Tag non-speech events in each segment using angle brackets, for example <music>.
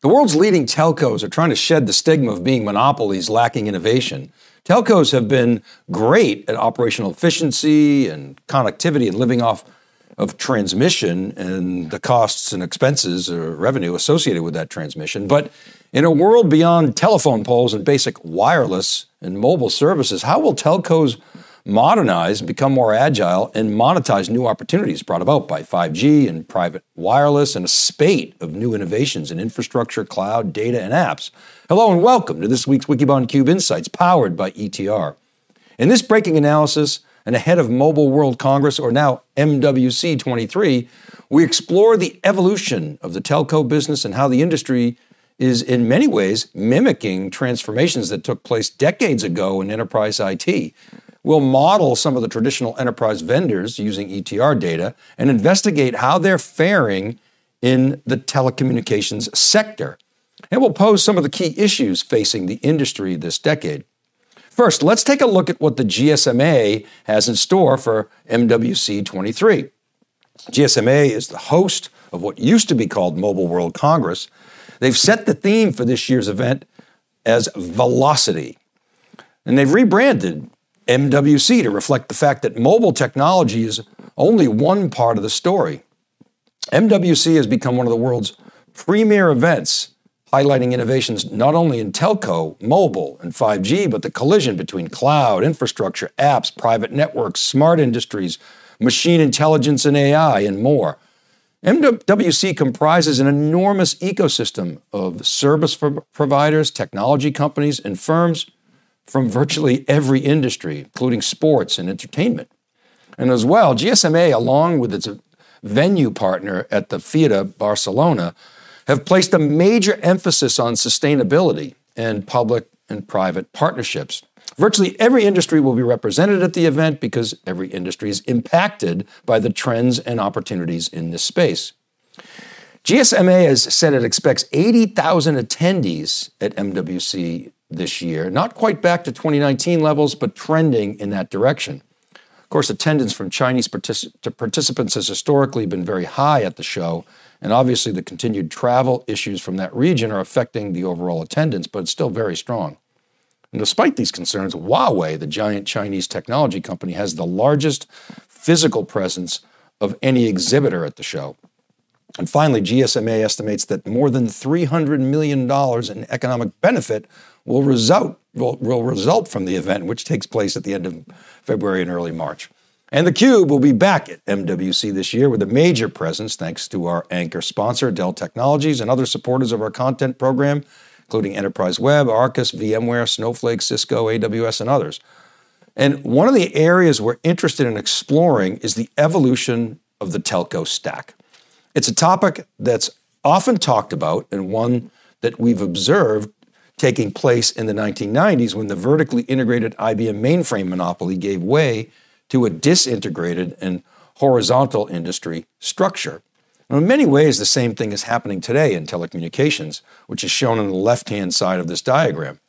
The world's leading telcos are trying to shed the stigma of being monopolies lacking innovation. Telcos have been great at operational efficiency and connectivity and living off of transmission and the costs and expenses or revenue associated with that transmission. But in a world beyond telephone poles and basic wireless and mobile services, how will telcos modernize, become more agile, and monetize new opportunities brought about by 5G and private wireless and a spate of new innovations in infrastructure, cloud, data, and apps. Hello and welcome to this week's Wikibon Cube Insights powered by ETR. In this breaking analysis and ahead of Mobile World Congress, or now MWC 23, we explore the evolution of the telco business and how the industry is in many ways mimicking transformations that took place decades ago in enterprise IT. We'll model some of the traditional enterprise vendors using ETR data and investigate how they're faring in the telecommunications sector. And we'll pose some of the key issues facing the industry this decade. First, let's take a look at what the GSMA has in store for MWC 23. GSMA is the host of what used to be called Mobile World Congress. They've set the theme for this year's event as velocity. And they've rebranded MWC to reflect the fact that mobile technology is only one part of the story. MWC has become one of the world's premier events, highlighting innovations not only in telco, mobile, and 5G, but the collision between cloud, infrastructure, apps, private networks, smart industries, machine intelligence and AI, and more. MWC comprises an enormous ecosystem of service providers, technology companies, and firms from virtually every industry, including sports and entertainment. And as well, GSMA, along with its venue partner at the Fira Barcelona, have placed a major emphasis on sustainability and public and private partnerships. Virtually every industry will be represented at the event because every industry is impacted by the trends and opportunities in this space. GSMA has said it expects 80,000 attendees at MWC this year, not quite back to 2019 levels, but trending in that direction. Of course, attendance from Chinese particip- participants has historically been very high at the show, and obviously the continued travel issues from that region are affecting the overall attendance, but it's still very strong. And despite these concerns, Huawei, the giant Chinese technology company, has the largest physical presence of any exhibitor at the show. And finally, GSMA estimates that more than $300 million in economic benefit will result, will, will result from the event, which takes place at the end of February and early March. And theCUBE will be back at MWC this year with a major presence thanks to our anchor sponsor, Dell Technologies, and other supporters of our content program, including Enterprise Web, Arcus, VMware, Snowflake, Cisco, AWS, and others. And one of the areas we're interested in exploring is the evolution of the telco stack. It's a topic that's often talked about and one that we've observed taking place in the 1990s when the vertically integrated IBM mainframe monopoly gave way to a disintegrated and horizontal industry structure. Now, in many ways, the same thing is happening today in telecommunications, which is shown on the left hand side of this diagram.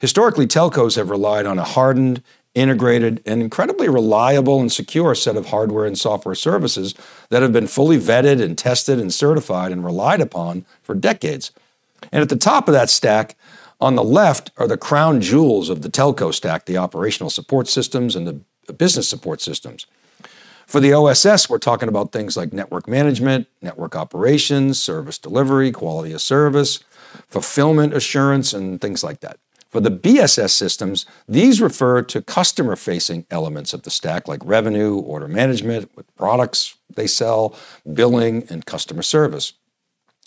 Historically, telcos have relied on a hardened integrated, and incredibly reliable and secure set of hardware and software services that have been fully vetted and tested and certified and relied upon for decades. And at the top of that stack, on the left, are the crown jewels of the telco stack the operational support systems and the business support systems. For the OSS, we're talking about things like network management, network operations, service delivery, quality of service, fulfillment assurance, and things like that. For the BSS systems, these refer to customer facing elements of the stack like revenue, order management, what products they sell, billing, and customer service.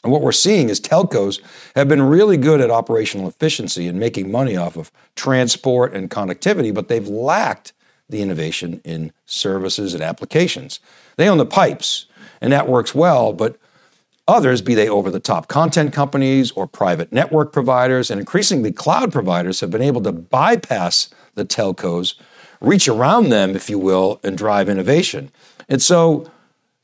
And what we're seeing is telcos have been really good at operational efficiency and making money off of transport and connectivity, but they've lacked the innovation in services and applications. They own the pipes, and that works well, but Others, be they over the top content companies or private network providers, and increasingly cloud providers, have been able to bypass the telcos, reach around them, if you will, and drive innovation. And so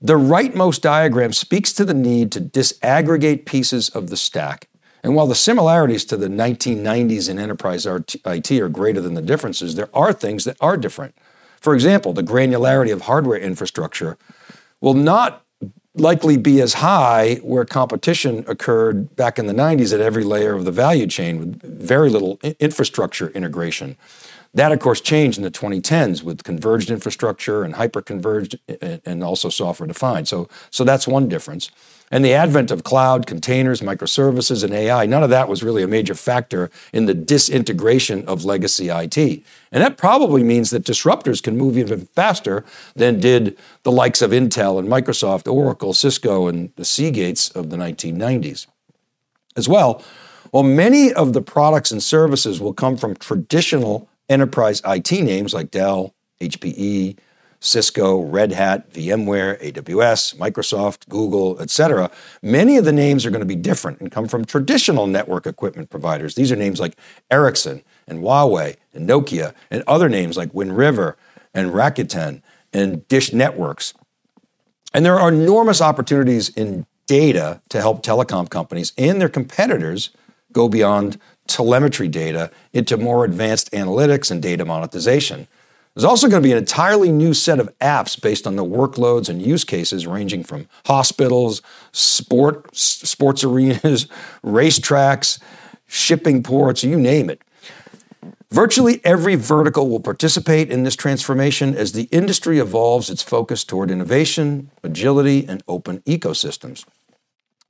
the rightmost diagram speaks to the need to disaggregate pieces of the stack. And while the similarities to the 1990s in enterprise IT are greater than the differences, there are things that are different. For example, the granularity of hardware infrastructure will not likely be as high where competition occurred back in the 90s at every layer of the value chain with very little infrastructure integration. That, of course, changed in the 2010s with converged infrastructure and hyper-converged and also software defined. So, so that's one difference. And the advent of cloud, containers, microservices, and AI, none of that was really a major factor in the disintegration of legacy IT. And that probably means that disruptors can move even faster than did the likes of Intel and Microsoft, Oracle, Cisco, and the Seagates of the 1990s. As well, while many of the products and services will come from traditional enterprise IT names like Dell, HPE, Cisco, Red Hat, VMware, AWS, Microsoft, Google, etc. Many of the names are going to be different and come from traditional network equipment providers. These are names like Ericsson and Huawei and Nokia and other names like Wind River and Rakuten and Dish Networks. And there are enormous opportunities in data to help telecom companies and their competitors go beyond telemetry data into more advanced analytics and data monetization. There's also going to be an entirely new set of apps based on the workloads and use cases ranging from hospitals, sport, sports arenas, <laughs> racetracks, shipping ports, you name it. Virtually every vertical will participate in this transformation as the industry evolves its focus toward innovation, agility, and open ecosystems.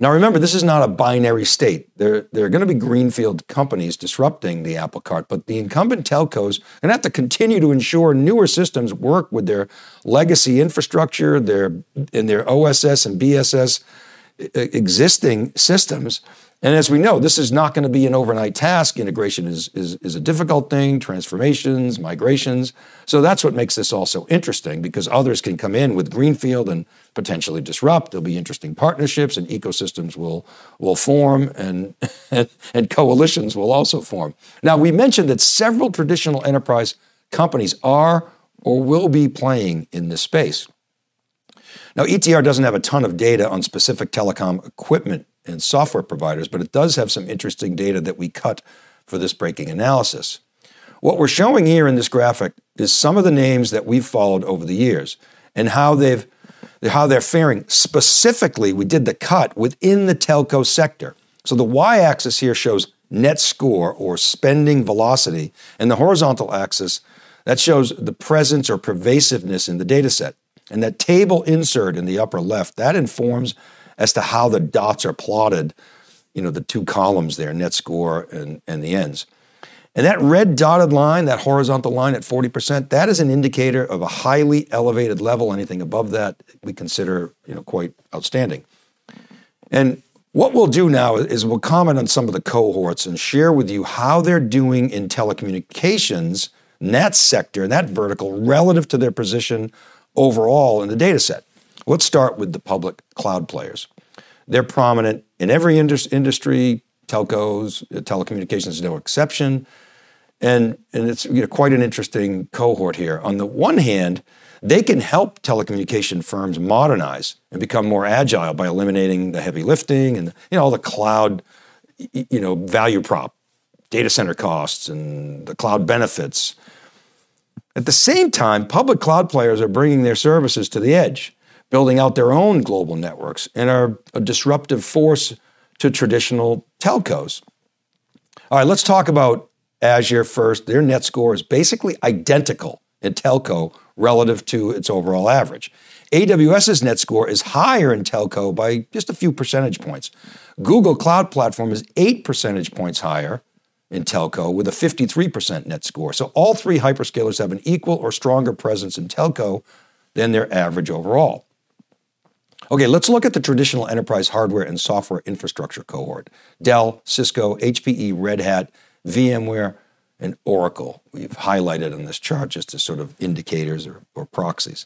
Now, remember, this is not a binary state. There, there are going to be greenfield companies disrupting the apple cart, but the incumbent telcos are going to have to continue to ensure newer systems work with their legacy infrastructure, their in their OSS and BSS existing systems and as we know, this is not going to be an overnight task. Integration is, is, is a difficult thing, transformations, migrations. So that's what makes this also interesting because others can come in with Greenfield and potentially disrupt. There'll be interesting partnerships and ecosystems will, will form and, <laughs> and coalitions will also form. Now, we mentioned that several traditional enterprise companies are or will be playing in this space. Now, ETR doesn't have a ton of data on specific telecom equipment and software providers, but it does have some interesting data that we cut for this breaking analysis. What we're showing here in this graphic is some of the names that we've followed over the years and how they've how they're faring. Specifically, we did the cut within the telco sector. So the y-axis here shows net score or spending velocity, and the horizontal axis that shows the presence or pervasiveness in the data set. And that table insert in the upper left, that informs as to how the dots are plotted, you know, the two columns there, net score and, and the ends. And that red dotted line, that horizontal line at 40%, that is an indicator of a highly elevated level. Anything above that we consider, you know, quite outstanding. And what we'll do now is we'll comment on some of the cohorts and share with you how they're doing in telecommunications, in that sector, in that vertical, relative to their position overall in the data set. Let's start with the public cloud players. They're prominent in every industry, telcos, uh, telecommunications is no exception. And, and it's you know, quite an interesting cohort here. On the one hand, they can help telecommunication firms modernize and become more agile by eliminating the heavy lifting and you know all the cloud you know value prop data center costs and the cloud benefits at the same time public cloud players are bringing their services to the edge building out their own global networks and are a disruptive force to traditional telcos. All right, let's talk about Azure first. Their net score is basically identical in telco relative to its overall average. AWS's net score is higher in telco by just a few percentage points. Google Cloud Platform is 8 percentage points higher in telco with a 53% net score. So all three hyperscalers have an equal or stronger presence in telco than their average overall. Okay, let's look at the traditional enterprise hardware and software infrastructure cohort Dell, Cisco, HPE, Red Hat, VMware, and Oracle. We've highlighted on this chart just as sort of indicators or, or proxies.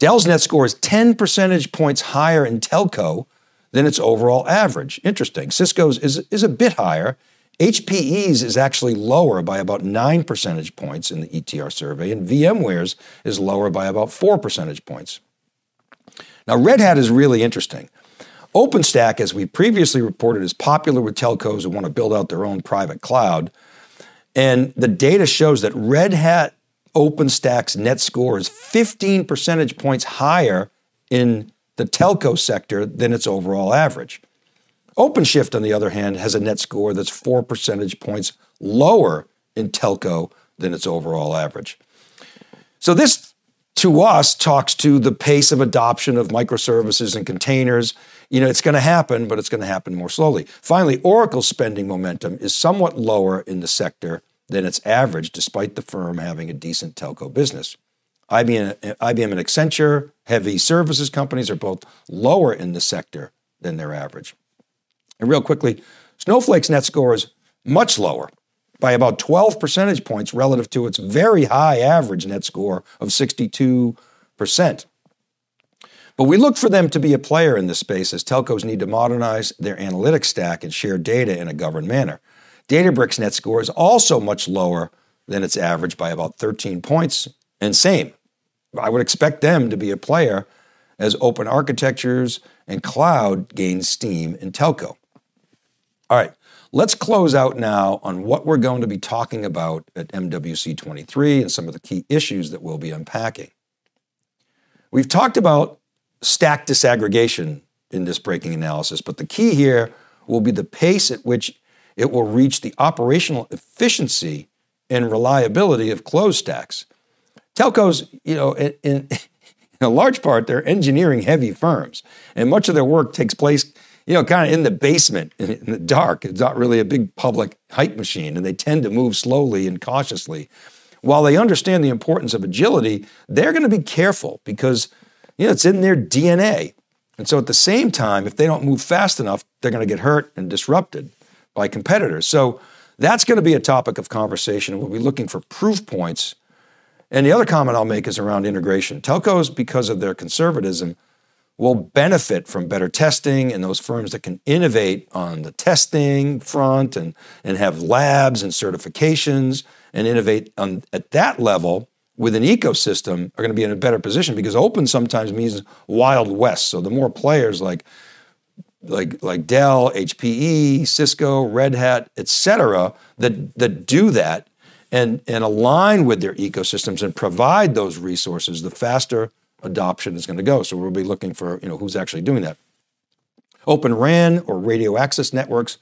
Dell's net score is 10 percentage points higher in telco than its overall average. Interesting. Cisco's is, is a bit higher. HPE's is actually lower by about 9 percentage points in the ETR survey, and VMware's is lower by about 4 percentage points. Now, Red Hat is really interesting. OpenStack, as we previously reported, is popular with telcos who want to build out their own private cloud. And the data shows that Red Hat OpenStack's net score is 15 percentage points higher in the telco sector than its overall average. OpenShift, on the other hand, has a net score that's four percentage points lower in telco than its overall average. So, this to us talks to the pace of adoption of microservices and containers. You know, it's going to happen, but it's going to happen more slowly. Finally, Oracle's spending momentum is somewhat lower in the sector than its average, despite the firm having a decent telco business. IBM, IBM and Accenture, heavy services companies, are both lower in the sector than their average. And real quickly, Snowflake's net score is much lower by about 12 percentage points relative to its very high average net score of 62%. But we look for them to be a player in this space as telcos need to modernize their analytics stack and share data in a governed manner. Databricks net score is also much lower than its average by about 13 points, and same. I would expect them to be a player as open architectures and cloud gain steam in telco. All right, let's close out now on what we're going to be talking about at MWC 23 and some of the key issues that we'll be unpacking. We've talked about stack disaggregation in this breaking analysis, but the key here will be the pace at which it will reach the operational efficiency and reliability of closed stacks. Telcos, you know, in, in, <laughs> a large part, they're engineering heavy firms, and much of their work takes place, you know, kind of in the basement, <laughs> in the dark. It's not really a big public hype machine, and they tend to move slowly and cautiously. While they understand the importance of agility, they're going to be careful because, you know, it's in their DNA. And so at the same time, if they don't move fast enough, they're going to get hurt and disrupted by competitors. So that's going to be a topic of conversation. We'll be looking for proof points. And the other comment I'll make is around integration. Telcos, because of their conservatism, will benefit from better testing and those firms that can innovate on the testing front and, and have labs and certifications and innovate on, at that level with an ecosystem are going to be in a better position because open sometimes means wild west. So the more players like like like Dell, HPE, Cisco, Red Hat, et cetera, that that do that and and align with their ecosystems and provide those resources, the faster adoption is going to go. So we'll be looking for you know who's actually doing that. Open RAN or radio access networks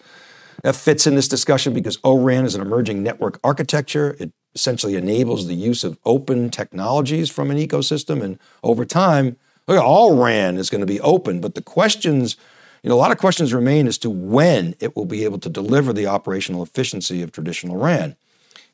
that fits in this discussion because ORAN is an emerging network architecture. It essentially enables the use of open technologies from an ecosystem, and over time, look, all RAN is going to be open. But the questions you know, a lot of questions remain as to when it will be able to deliver the operational efficiency of traditional RAN.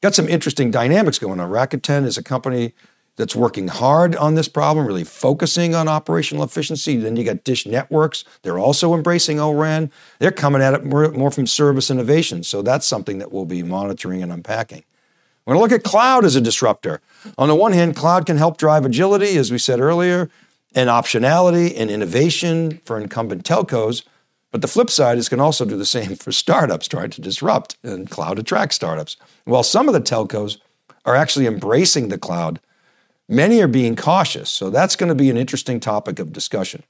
Got some interesting dynamics going on. Rakuten is a company that's working hard on this problem, really focusing on operational efficiency. Then you got Dish Networks. They're also embracing ORAN. They're coming at it more, more from service innovation. So that's something that we'll be monitoring and unpacking. We're going to look at cloud as a disruptor. On the one hand, cloud can help drive agility, as we said earlier and optionality and innovation for incumbent telcos. But the flip side is can also do the same for startups trying to disrupt, and cloud attracts startups. While some of the telcos are actually embracing the cloud, many are being cautious. So that's going to be an interesting topic of discussion.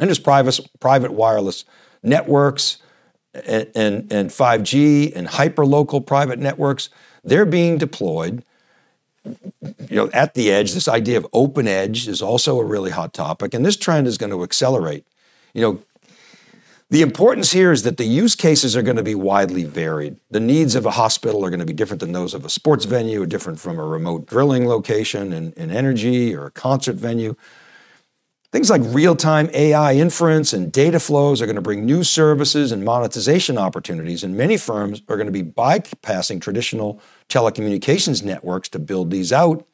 And there's private, private wireless networks and, and, and 5G and hyperlocal private networks. They're being deployed you know, at the edge, this idea of open edge is also a really hot topic, and this trend is going to accelerate. You know, the importance here is that the use cases are going to be widely varied. The needs of a hospital are going to be different than those of a sports venue, different from a remote drilling location in, in energy or a concert venue. Things like real time AI inference and data flows are going to bring new services and monetization opportunities, and many firms are going to be bypassing traditional telecommunications networks to build these out.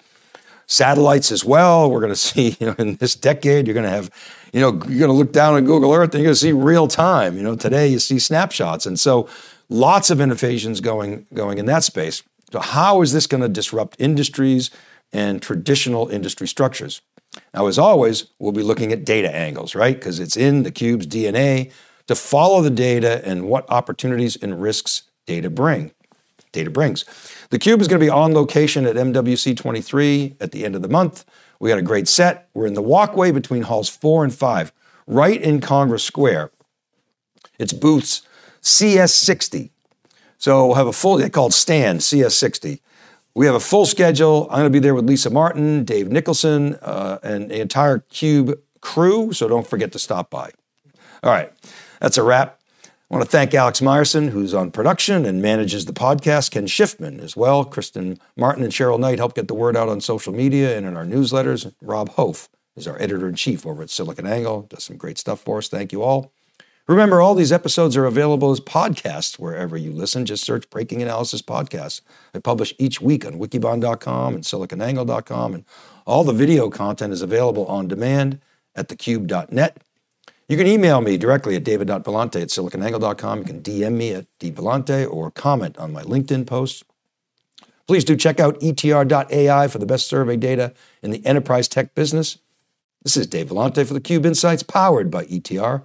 Satellites as well. We're going to see, <laughs> you know, in this decade, you're going to have, you know, you're going to look down at Google Earth and you're going to see real time. You know, today you see snapshots, and so lots of innovations going going in that space. So, how is this going to disrupt industries and traditional industry structures? Now, as always, we'll be looking at data angles, right? Because it's in the cube's DNA to follow the data and what opportunities and risks data bring. Data brings. The cube is going to be on location at MWC 23 at the end of the month. We got a great set. We're in the walkway between halls four and five, right in Congress Square. It's booths CS60. So we'll have a full, they called stand CS60. We have a full schedule. I'm going to be there with Lisa Martin, Dave Nicholson, uh, and the entire Cube crew, so don't forget to stop by. All right, that's a wrap. I want to thank Alex Myerson, who's on production and manages the podcast, Ken Schiffman as well. Kristen Martin and Cheryl Knight help get the word out on social media and in our newsletters. Rob Hof is our editor in chief over at SiliconANGLE, does some great stuff for us. Thank you all. Remember, all these episodes are available as podcasts wherever you listen. Just search Breaking Analysis Podcasts. I publish each week on wikibon.com and siliconangle.com, and all the video content is available on demand at thecube.net. You can email me directly at david.vellante at siliconangle.com. You can DM me at dvellante or comment on my LinkedIn post. Please do check out etr.ai for the best survey data in the enterprise tech business. This is Dave Vellante for the Cube Insights, powered by ETR.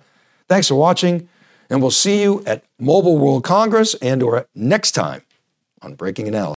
Thanks for watching, and we'll see you at Mobile World Congress and or next time on Breaking Analysis.